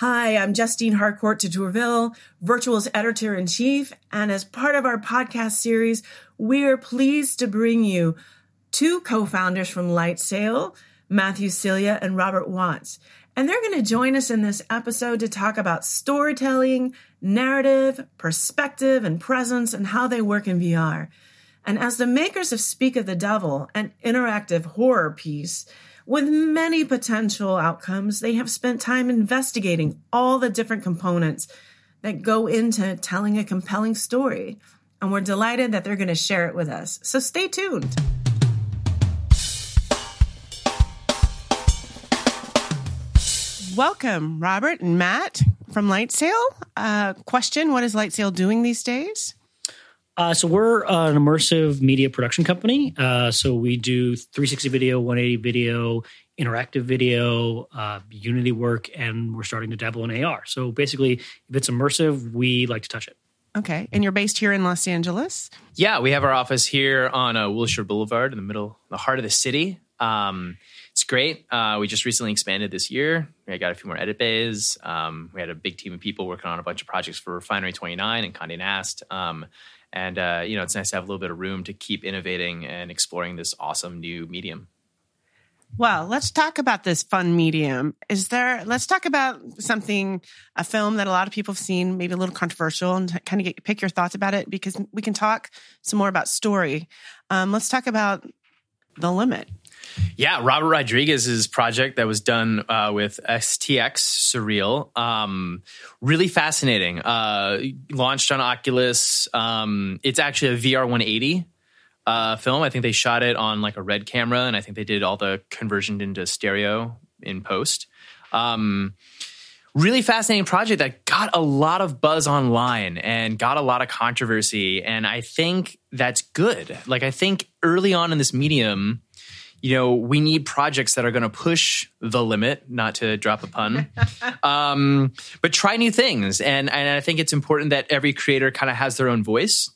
Hi, I'm Justine Harcourt de Tourville, Virtual's editor in chief, and as part of our podcast series, we are pleased to bring you two co-founders from Lightsail, Matthew Celia and Robert Watts. And they're going to join us in this episode to talk about storytelling, narrative, perspective, and presence and how they work in VR. And as the makers of Speak of the Devil, an interactive horror piece, with many potential outcomes, they have spent time investigating all the different components that go into telling a compelling story. And we're delighted that they're going to share it with us. So stay tuned. Welcome, Robert and Matt from Lightsail. Uh, question What is Lightsail doing these days? Uh, so we're uh, an immersive media production company. Uh, so we do 360 video, 180 video, interactive video, uh, Unity work, and we're starting to dabble in AR. So basically, if it's immersive, we like to touch it. Okay, and you're based here in Los Angeles. Yeah, we have our office here on uh, Wilshire Boulevard in the middle, the heart of the city. Um, it's great. Uh, we just recently expanded this year. We got a few more edit bays. Um, we had a big team of people working on a bunch of projects for Refinery 29 and Condé Nast. Um, and uh, you know, it's nice to have a little bit of room to keep innovating and exploring this awesome new medium. Well, let's talk about this fun medium. Is there, let's talk about something, a film that a lot of people have seen, maybe a little controversial, and kind of get, pick your thoughts about it because we can talk some more about story. Um, let's talk about The Limit. Yeah, Robert Rodriguez's project that was done uh, with STX Surreal. Um, really fascinating. Uh, launched on Oculus. Um, it's actually a VR 180 uh, film. I think they shot it on like a red camera, and I think they did all the conversion into stereo in post. Um, really fascinating project that got a lot of buzz online and got a lot of controversy, and I think that's good. Like I think early on in this medium you know, we need projects that are going to push the limit, not to drop a pun, um, but try new things. And, and I think it's important that every creator kind of has their own voice.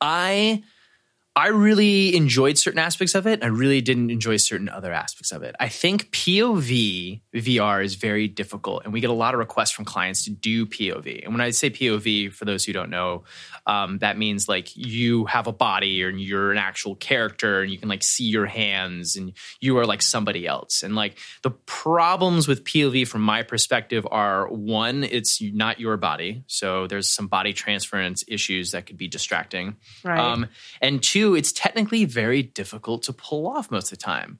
I I really enjoyed certain aspects of it. I really didn't enjoy certain other aspects of it. I think POV VR is very difficult, and we get a lot of requests from clients to do POV. And when I say POV, for those who don't know, um, that means like you have a body and you're an actual character, and you can like see your hands, and you are like somebody else. And like the problems with POV, from my perspective, are one, it's not your body, so there's some body transference issues that could be distracting. Right. Um, and two two, it's technically very difficult to pull off most of the time.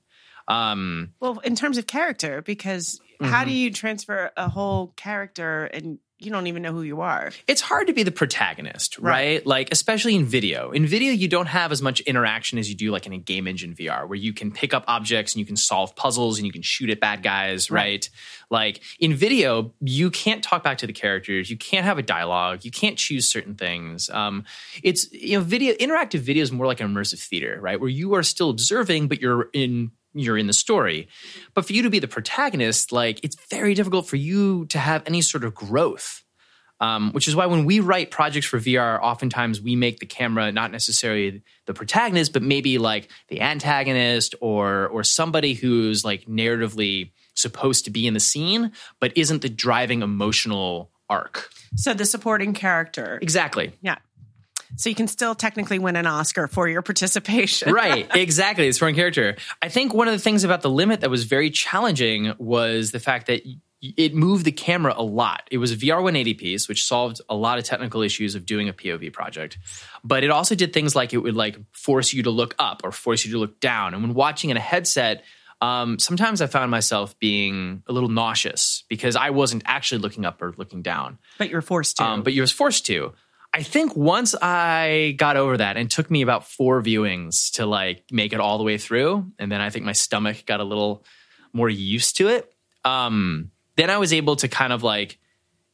Um, well, in terms of character, because mm-hmm. how do you transfer a whole character and you don't even know who you are. It's hard to be the protagonist, right? right? Like, especially in video. In video, you don't have as much interaction as you do, like in a game engine VR, where you can pick up objects and you can solve puzzles and you can shoot at bad guys, right? right? Like, in video, you can't talk back to the characters. You can't have a dialogue. You can't choose certain things. Um, it's, you know, video, interactive video is more like an immersive theater, right? Where you are still observing, but you're in you're in the story. But for you to be the protagonist, like it's very difficult for you to have any sort of growth. Um, which is why when we write projects for VR, oftentimes we make the camera not necessarily the protagonist, but maybe like the antagonist or or somebody who's like narratively supposed to be in the scene, but isn't the driving emotional arc. So the supporting character. Exactly. Yeah. So you can still technically win an Oscar for your participation. right, exactly. It's foreign character. I think one of the things about the limit that was very challenging was the fact that it moved the camera a lot. It was a VR 180 piece, which solved a lot of technical issues of doing a POV project. But it also did things like it would like force you to look up or force you to look down. And when watching in a headset, um, sometimes I found myself being a little nauseous because I wasn't actually looking up or looking down. But you're forced to. Um, but you was forced to. I think once I got over that, and took me about four viewings to like make it all the way through, and then I think my stomach got a little more used to it. Um, then I was able to kind of like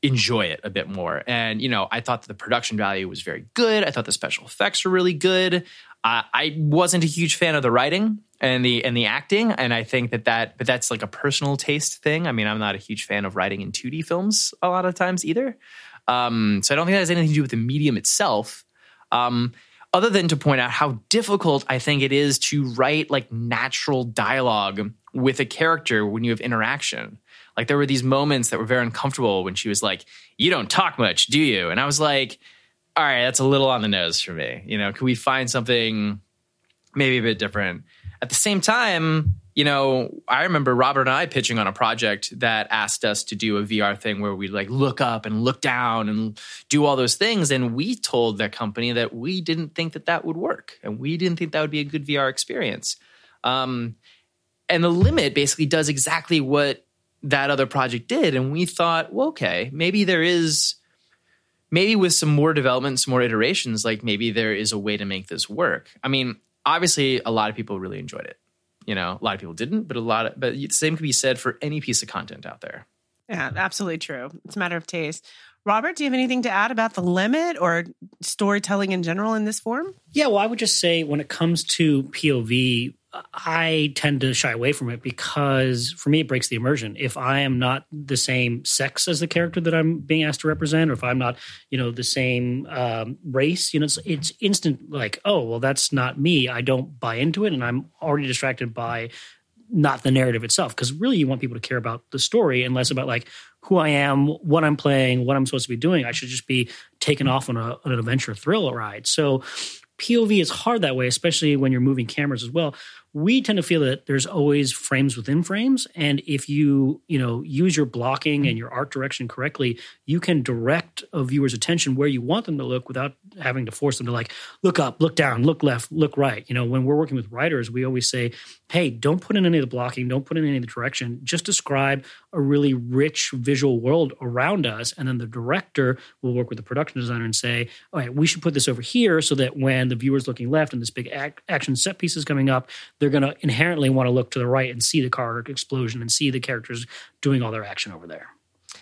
enjoy it a bit more. And you know, I thought that the production value was very good. I thought the special effects were really good. Uh, I wasn't a huge fan of the writing and the and the acting, and I think that that but that's like a personal taste thing. I mean, I'm not a huge fan of writing in 2D films a lot of times either. Um, so I don't think that has anything to do with the medium itself. Um, other than to point out how difficult I think it is to write like natural dialogue with a character when you have interaction. Like there were these moments that were very uncomfortable when she was like, "You don't talk much, do you?" And I was like, "All right, that's a little on the nose for me. You know, can we find something maybe a bit different?" At the same time, you know, I remember Robert and I pitching on a project that asked us to do a VR thing where we like look up and look down and do all those things. And we told that company that we didn't think that that would work and we didn't think that would be a good VR experience. Um, and the limit basically does exactly what that other project did. And we thought, well, okay, maybe there is, maybe with some more development, some more iterations, like maybe there is a way to make this work. I mean, obviously, a lot of people really enjoyed it. You know, a lot of people didn't, but a lot of, but the same can be said for any piece of content out there. Yeah, absolutely true. It's a matter of taste. Robert, do you have anything to add about the limit or storytelling in general in this form? Yeah, well, I would just say when it comes to POV, I tend to shy away from it because for me, it breaks the immersion. If I am not the same sex as the character that I'm being asked to represent, or if I'm not, you know, the same um, race, you know, it's, it's instant like, oh, well, that's not me. I don't buy into it. And I'm already distracted by not the narrative itself. Because really, you want people to care about the story and less about like who I am, what I'm playing, what I'm supposed to be doing. I should just be taken off on, a, on an adventure thrill ride. So POV is hard that way, especially when you're moving cameras as well we tend to feel that there's always frames within frames. And if you you know use your blocking and your art direction correctly you can direct a viewer's attention where you want them to look without having to force them to like look up look down look left look right. You know when we're working with writers we always say hey don't put in any of the blocking don't put in any of the direction. Just describe a really rich visual world around us. And then the director will work with the production designer and say all right we should put this over here so that when the viewer's looking left and this big ac- action set piece is coming up they're going to inherently want to look to the right and see the car explosion and see the characters doing all their action over there.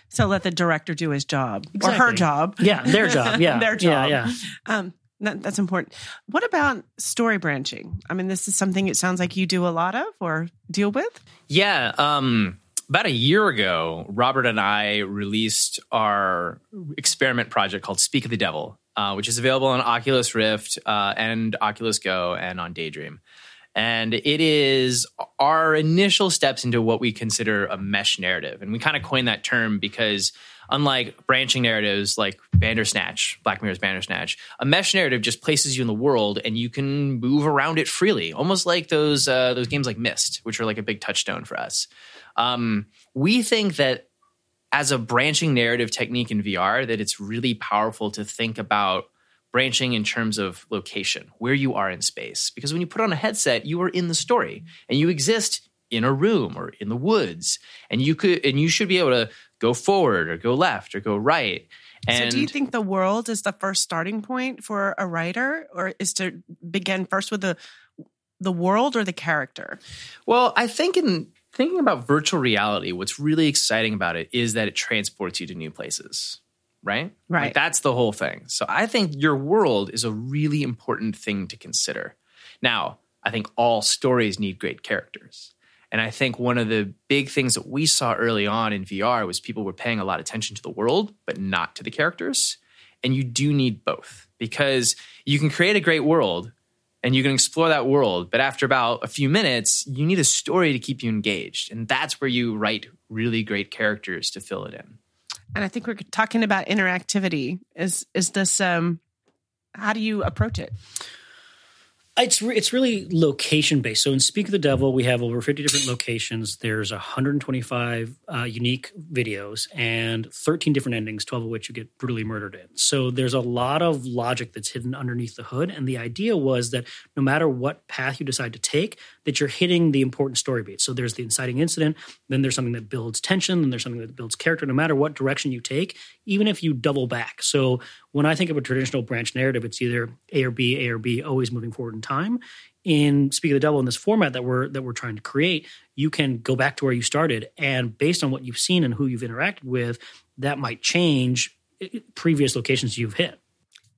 So let the director do his job exactly. or her job. Yeah, their job. Yeah, their job. Yeah, yeah. Um, that, that's important. What about story branching? I mean, this is something it sounds like you do a lot of or deal with. Yeah. Um, about a year ago, Robert and I released our experiment project called Speak of the Devil, uh, which is available on Oculus Rift uh, and Oculus Go and on Daydream. And it is our initial steps into what we consider a mesh narrative. And we kind of coined that term because unlike branching narratives like Bandersnatch, Black Mirror's Bandersnatch, a mesh narrative just places you in the world and you can move around it freely, almost like those uh, those games like Myst, which are like a big touchstone for us. Um, we think that as a branching narrative technique in VR, that it's really powerful to think about branching in terms of location, where you are in space. Because when you put on a headset, you are in the story and you exist in a room or in the woods. And you could and you should be able to go forward or go left or go right. And so do you think the world is the first starting point for a writer or is to begin first with the the world or the character? Well, I think in thinking about virtual reality, what's really exciting about it is that it transports you to new places right? Right. Like that's the whole thing. So I think your world is a really important thing to consider. Now, I think all stories need great characters. And I think one of the big things that we saw early on in VR was people were paying a lot of attention to the world, but not to the characters. And you do need both because you can create a great world and you can explore that world. But after about a few minutes, you need a story to keep you engaged. And that's where you write really great characters to fill it in and I think we're talking about interactivity. Is is this um how do you approach it? It's re- it's really location based. So in Speak of the Devil, we have over 50 different locations. There's 125 uh, unique videos and 13 different endings, 12 of which you get brutally murdered in. So there's a lot of logic that's hidden underneath the hood. And the idea was that no matter what path you decide to take, that you're hitting the important story beats. So there's the inciting incident, then there's something that builds tension, then there's something that builds character. No matter what direction you take, even if you double back. So when I think of a traditional branch narrative, it's either A or B, A or B, always moving forward in time. In Speak of the Devil, in this format that we're that we're trying to create, you can go back to where you started, and based on what you've seen and who you've interacted with, that might change previous locations you've hit.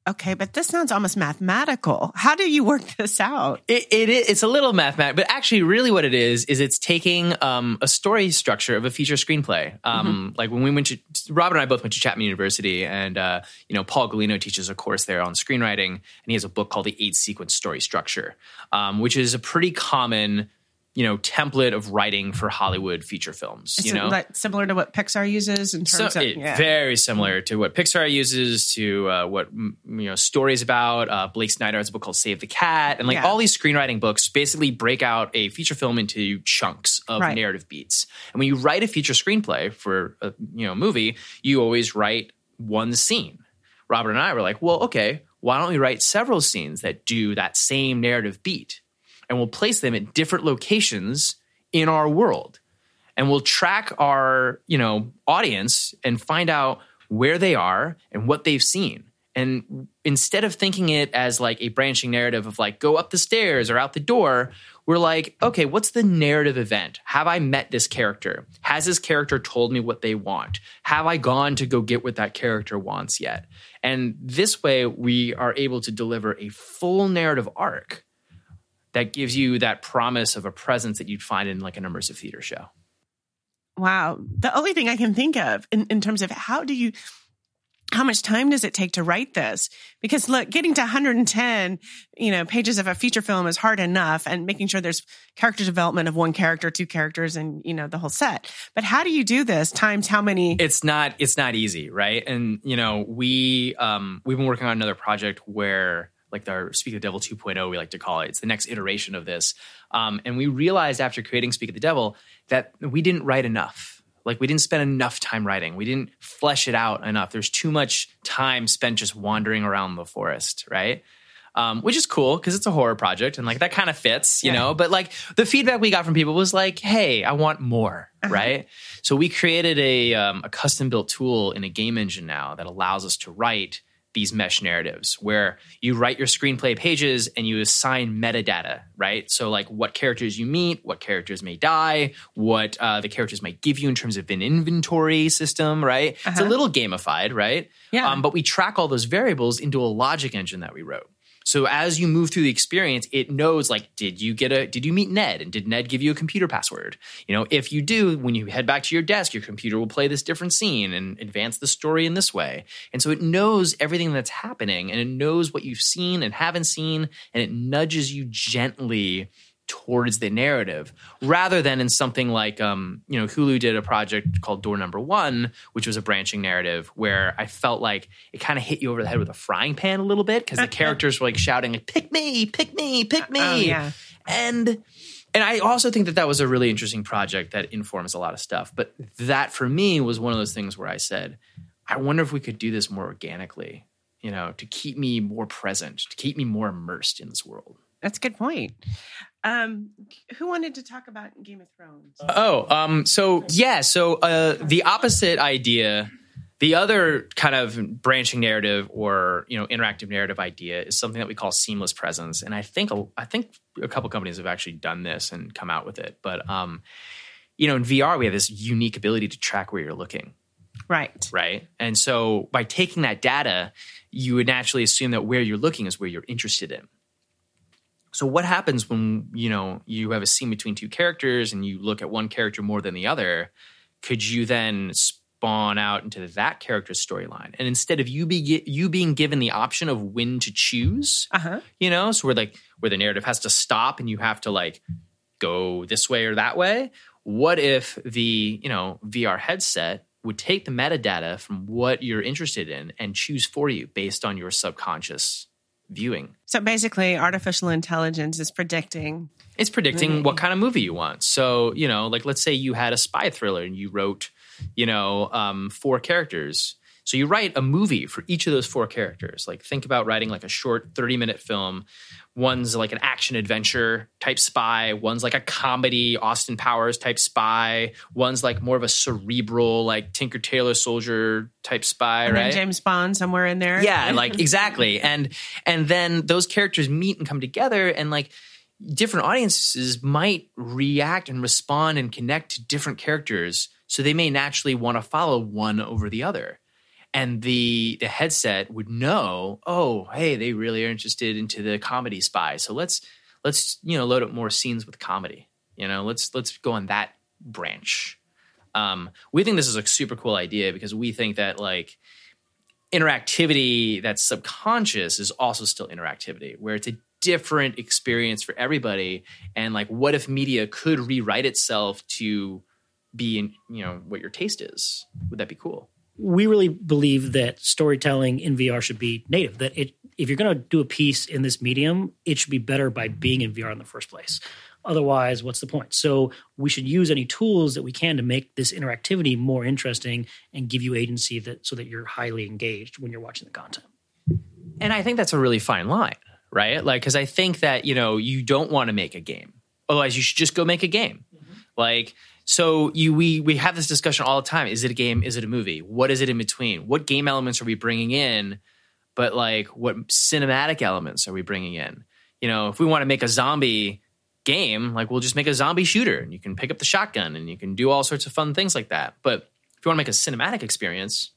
Okay, but this sounds almost mathematical. How do you work this out? It, it it's a little mathematical, but actually, really, what it is is it's taking um, a story structure of a feature screenplay. Um, mm-hmm. Like when we went to Robert and I both went to Chapman University, and uh, you know Paul Gulino teaches a course there on screenwriting, and he has a book called The Eight Sequence Story Structure, um, which is a pretty common you know template of writing for Hollywood feature films. You know, like similar to what Pixar uses in so terms of it- yeah. very similar to what Pixar uses, to uh, what you know stories about. Uh, Blake Snyder has a book called Save the Cat, and like Yeah. all these screenwriting books basically break out a feature film into chunks of Right. narrative beats. And when you write a feature screenplay for a you know movie, you always write one scene. Robert and I were like, well, okay, why don't we write several scenes that do that same narrative beat, and we'll place them at different locations in our world. And we'll track our you know audience and find out where they are and what they've seen. And instead of thinking it as like a branching narrative of like go up the stairs or out the door we're like okay what's the narrative event? Have i met this character? Has this character told me what they want? Have i gone to go get what that character wants yet? And this way we are able to deliver a full narrative arc that gives you that promise of a presence that you'd find in like an immersive theater show Wow. The only thing I can think of in, in terms of how do you, how much time does it take to write this? Because look, getting to 110, you know, pages of a feature film is hard enough and making sure there's character development of one character, two characters and, you know, the whole set. But how do you do this times how many? it's not it's not easy right and you know we um we've been working on another project where like our speak of the devil 2.0 we like to call it. It's the next iteration of this. Um and we realized after creating speak of the devil that we didn't write enough. Like we didn't spend enough time writing. We didn't flesh it out enough. There's too much time spent just wandering around the forest right? Um, which is cool because it's a horror project and like that kind of fits, you Yeah. know. But like the feedback we got from people was like, "Hey, I want more," right? So we created a um, a custom built tool in a game engine now that allows us to write these mesh narratives where you write your screenplay pages and you assign metadata, right? So like what characters you meet, what characters may die, what uh, the characters might give you in terms of an inventory system, right? It's a Uh-huh. little gamified, right? Yeah. Um, but we track all those variables into a logic engine that we wrote. So as you move through the experience, it knows like, did you get a, did you meet Ned? And did Ned give you a computer password? You know, if you do, when you head back to your desk, your computer will play this different scene and advance the story in this way. And so it knows everything that's happening and it knows what you've seen and haven't seen, and it nudges you gently towards the narrative rather than in something like um, you know hulu did a project called door number one which was a branching narrative where i felt like it kind of hit you over the head with a frying pan a little bit because the characters were like shouting like pick me pick me pick me Oh, yeah. and and i also think that that was a really interesting project that informs a lot of stuff but that for me was one of those things where i said i wonder if we could do this more organically you know to keep me more present to keep me more immersed in this world That's a good point. Um, who wanted to talk about Game of Thrones? Oh, um, so yeah, so uh, the opposite idea, the other kind of branching narrative or you know interactive narrative idea is something that we call seamless presence, and I think a- I think a couple companies have actually done this and come out with it. But um, you know, in VR, we have this unique ability to track where you're looking Right. right? And so by taking that data, you would naturally assume that where you're looking is where you're interested in. So what happens when, you know, you have a scene between two characters and you look at one character more than the other? Could you then spawn out into that character's storyline? And instead of you be you being given the option of when to choose, Uh huh. you know, so where like where the narrative has to stop and you have to like go this way or that way. What if the, you know, VR headset would take the metadata from what you're interested in and choose for you based on your subconscious viewing? So basically, artificial intelligence is predicting. It's predicting what kind of movie you want. So, you know, like let's say you had a spy thriller and you wrote, you know, um, four characters. So you write a movie for each of those four characters. Like think about writing like a short 30 minute film. One's like an action adventure type spy. One's like a comedy Austin Powers type spy. One's like more of a cerebral like Tinker Tailor Soldier type spy, And right? James Bond somewhere in there. Yeah, like exactly. And and then those characters meet and come together and like different audiences might react and respond and connect to different characters. So they may naturally want to follow one over the other. And the the headset would know, oh, hey, they really are interested into the comedy spy. So let's let's, you know, load up more scenes with comedy. You know, let's let's go on that branch. Um, we think this is a super cool idea because we think that like interactivity that's subconscious is also still interactivity where it's a different experience for everybody. And like, what if media could rewrite itself to be in, you know, what your taste is? Would that be cool? We really believe that storytelling in VR should be native. That it, if you're going to do a piece in this medium, it should be better by being in VR in the first place. Otherwise, what's the point? So we should use any tools that we can to make this interactivity more interesting and give you agency that so that you're highly engaged when you're watching the content. And I think that's a really fine line, right? Like, because I think that you know you don't want to make a game. Otherwise, you should just go make a game. Mm-hmm. Like, so you we we have this discussion all the time. Is it a game? Is it a movie? What is it in between? What game elements are we bringing in? But like, what cinematic elements are we bringing in? You know, if we want to make a zombie game, like we'll just make a zombie shooter and you can pick up the shotgun and you can do all sorts of fun things like that. But if you want to make a cinematic experience,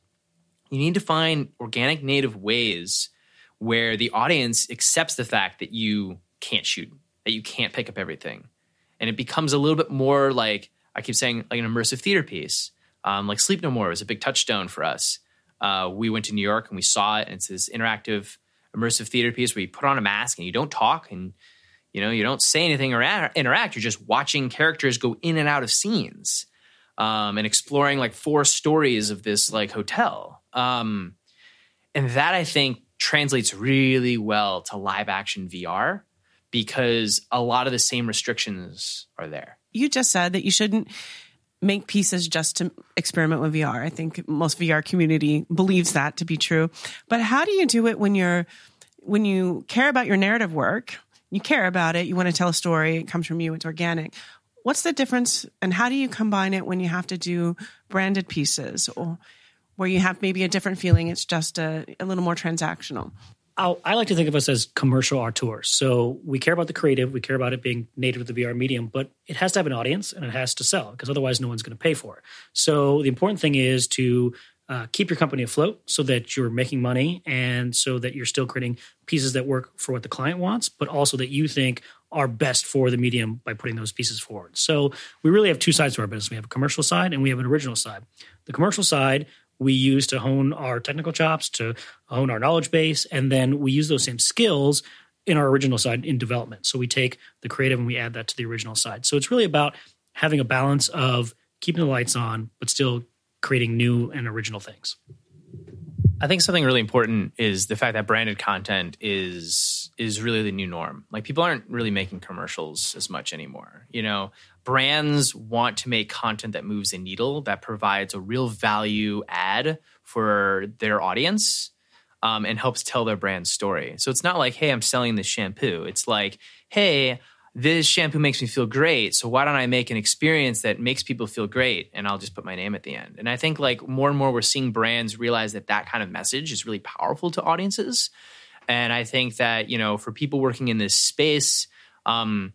you need to find organic native ways where the audience accepts the fact that you can't shoot, that you can't pick up everything. And it becomes a little bit more like I keep saying, like an immersive theater piece. Um, like Sleep No More was a big touchstone for us. Uh, we went to New York and we saw it, and it's this interactive immersive theater piece where you put on a mask and you don't talk and you know, you don't say anything or interact. You're just watching characters go in and out of scenes um, and exploring like four stories of this like hotel. Um, and that I think translates really well to live action VR because a lot of the same restrictions are there. You just said that you shouldn't make pieces just to experiment with VR. I think most VR community believes that to be true. But how do you do it when you're when you care about your narrative work you care about it, you want to tell a story, it comes from you, it's organic. What's the difference and how do you combine it when you have to do branded pieces or where you have maybe a different feeling, it's just a, a little more transactional? I'll, i like to think of us as commercial auteurs. So we care about the creative, we care about it being native to the VR medium, but it has to have an audience and it has to sell because otherwise no one's going to pay for it. So the important thing is to uh, keep your company afloat so that you're making money and so that you're still creating pieces that work for what the client wants, but also that you think are best for the medium by putting those pieces forward. So we really have two sides to our business. We have a commercial side and we have an original side. The commercial side we use to hone our technical chops, to hone our knowledge base, and then we use those same skills in our original side in development. So we take the creative and we add that to the original side. So it's really about having a balance of keeping the lights on, but still creating new and original things. I think something really important is the fact that branded content is is really the new norm. Like people aren't really making commercials as much anymore. You know, brands want to make content that moves a needle, that provides a real value add for their audience, um, and helps tell their brand story. So it's not like, hey, I'm selling this shampoo. It's like, hey, this shampoo makes me feel great. So why don't I make an experience that makes people feel great? And I'll just put my name at the end. And I think like more and more we're seeing brands realize that that kind of message is really powerful to audiences. And I think that, you know, for people working in this space, um,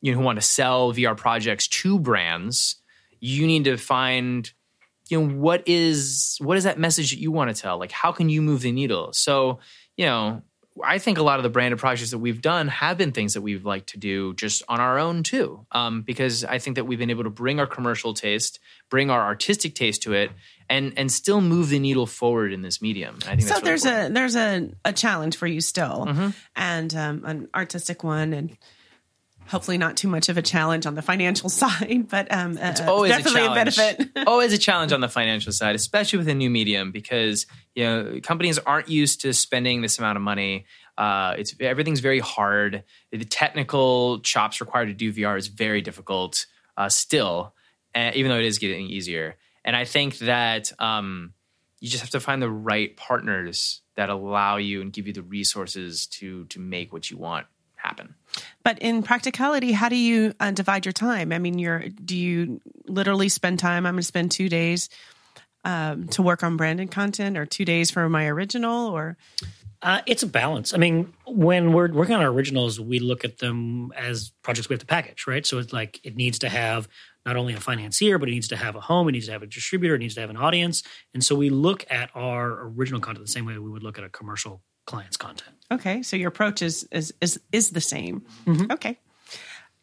you know, who want to sell VR projects to brands, you need to find, you know, what is what is that message that you want to tell? Like how can you move the needle? So, you know, I think a lot of the branded projects that we've done have been things that we've liked to do just on our own too, um, because I think that we've been able to bring our commercial taste, bring our artistic taste to it, and and still move the needle forward in this medium. I think so. Really there's important. a there's a, a challenge for you still, mm-hmm. and um, an artistic one, and hopefully not too much of a challenge on the financial side, but um, it's always definitely a, a benefit. always a challenge on the financial side, especially with a new medium, because you know companies aren't used to spending this amount of money. Uh, it's everything's very hard. The technical chops required to do VR is very difficult uh, still, uh, even though it is getting easier. And I think that um, you just have to find the right partners that allow you and give you the resources to to make what you want happen. But in practicality, how do you uh, divide your time? I mean, you're do you literally spend time? I'm going to spend two days um, to work on branded content, or two days for my original, or uh, it's a balance. I mean, when we're working on our originals, we look at them as projects we have to package, right? So it's like it needs to have not only a financier, but it needs to have a home, it needs to have a distributor, it needs to have an audience. And so we look at our original content the same way we would look at a commercial client's content. Okay, so your approach is is is, is the same. Mm-hmm. Okay.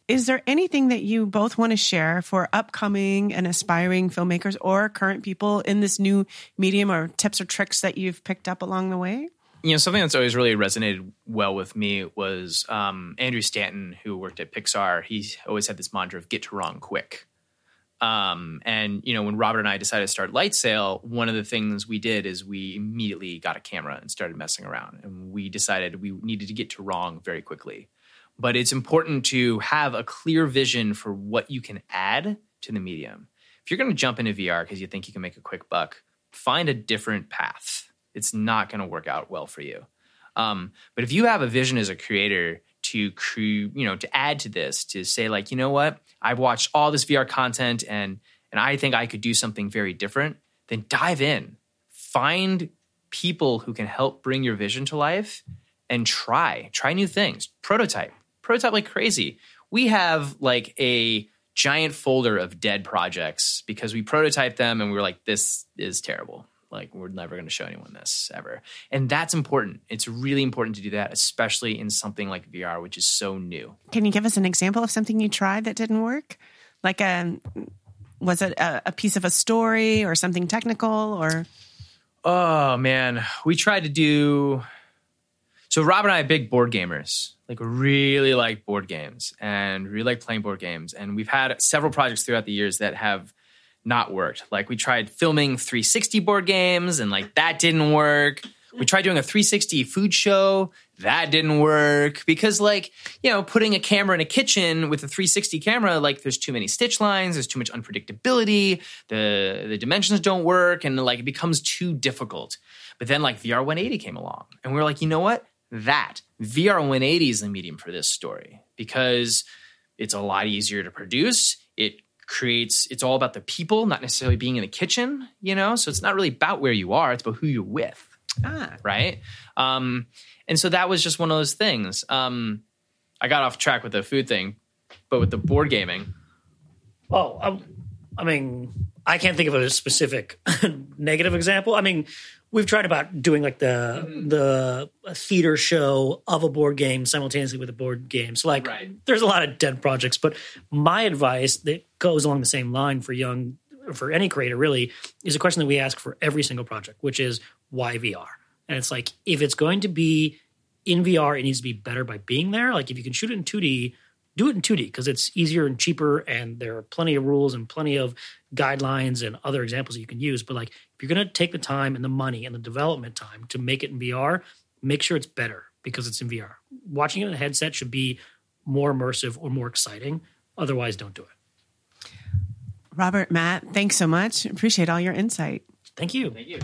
Is there anything that you both want to share for upcoming and aspiring filmmakers or current people in this new medium or tips or tricks that you've picked up along the way? you know, something that's always really resonated well with me was um, Andrew Stanton, who worked at Pixar. He always had this mantra of "get to wrong quick." Um, and you know, when Robert and I decided to start Lightsail, one of the things we did is we immediately got a camera and started messing around. And we decided we needed to get to wrong very quickly. But it's important to have a clear vision for what you can add to the medium. If you're going to jump into VR because you think you can make a quick buck, find a different path. It's not going to work out well for you. Um, but if you have a vision as a creator to create, you know, to add to this, to say like, you know what, I've watched all this VR content and and I think I could do something very different, then dive in. Find people who can help bring your vision to life and try. Try new things. Prototype. Prototype like crazy. We have like a giant folder of dead projects because we prototyped them and we were like, this is terrible. Like, we're never going to show anyone this ever. And that's important. It's really important to do that, especially in something like VR, which is so new. Can you give us an example of something you tried that didn't work? Like a was it a, a piece of a story or something technical or Oh man, we tried to do. So Rob and I are big board gamers. Like really like board games and really like playing board games. And we've had several projects throughout the years that have not worked. Like we tried filming 360 board games and like that didn't work. We tried doing a 360 food show. That didn't work because, like, you know, putting a camera in a kitchen with a 360 camera, like, there's too many stitch lines, there's too much unpredictability, the the dimensions don't work, and like it becomes too difficult. But then, like, VR 180 came along, and we were like, you know what? That VR 180 is the medium for this story because it's a lot easier to produce. It creates it's all about the people, not necessarily being in the kitchen, you know. So it's not really about where you are; it's about who you're with ah right? Um, and so that was just one of those things. Um, I got off track with the food thing, but with the board gaming, Oh, I, I mean, I can't think of a specific negative example. I mean, we've tried about doing like the mm-hmm. the theater show of a board game simultaneously with a board game. So like, Right. there's a lot of dead projects. But my advice that goes along the same line for young for any creator really is a question that we ask for every single project, which is why VR? And it's like if it's going to be in VR, it needs to be better by being there. Like if you can shoot it in 2D, do it in 2D because it's easier and cheaper, and there are plenty of rules and plenty of guidelines and other examples that you can use. But like you're going to take the time and the money and the development time to make it in VR, make sure it's better because it's in VR. Watching it in a headset should be more immersive or more exciting. Otherwise, don't do it. Robert, Matt, thanks so much. Appreciate all your insight. Thank you. thank you.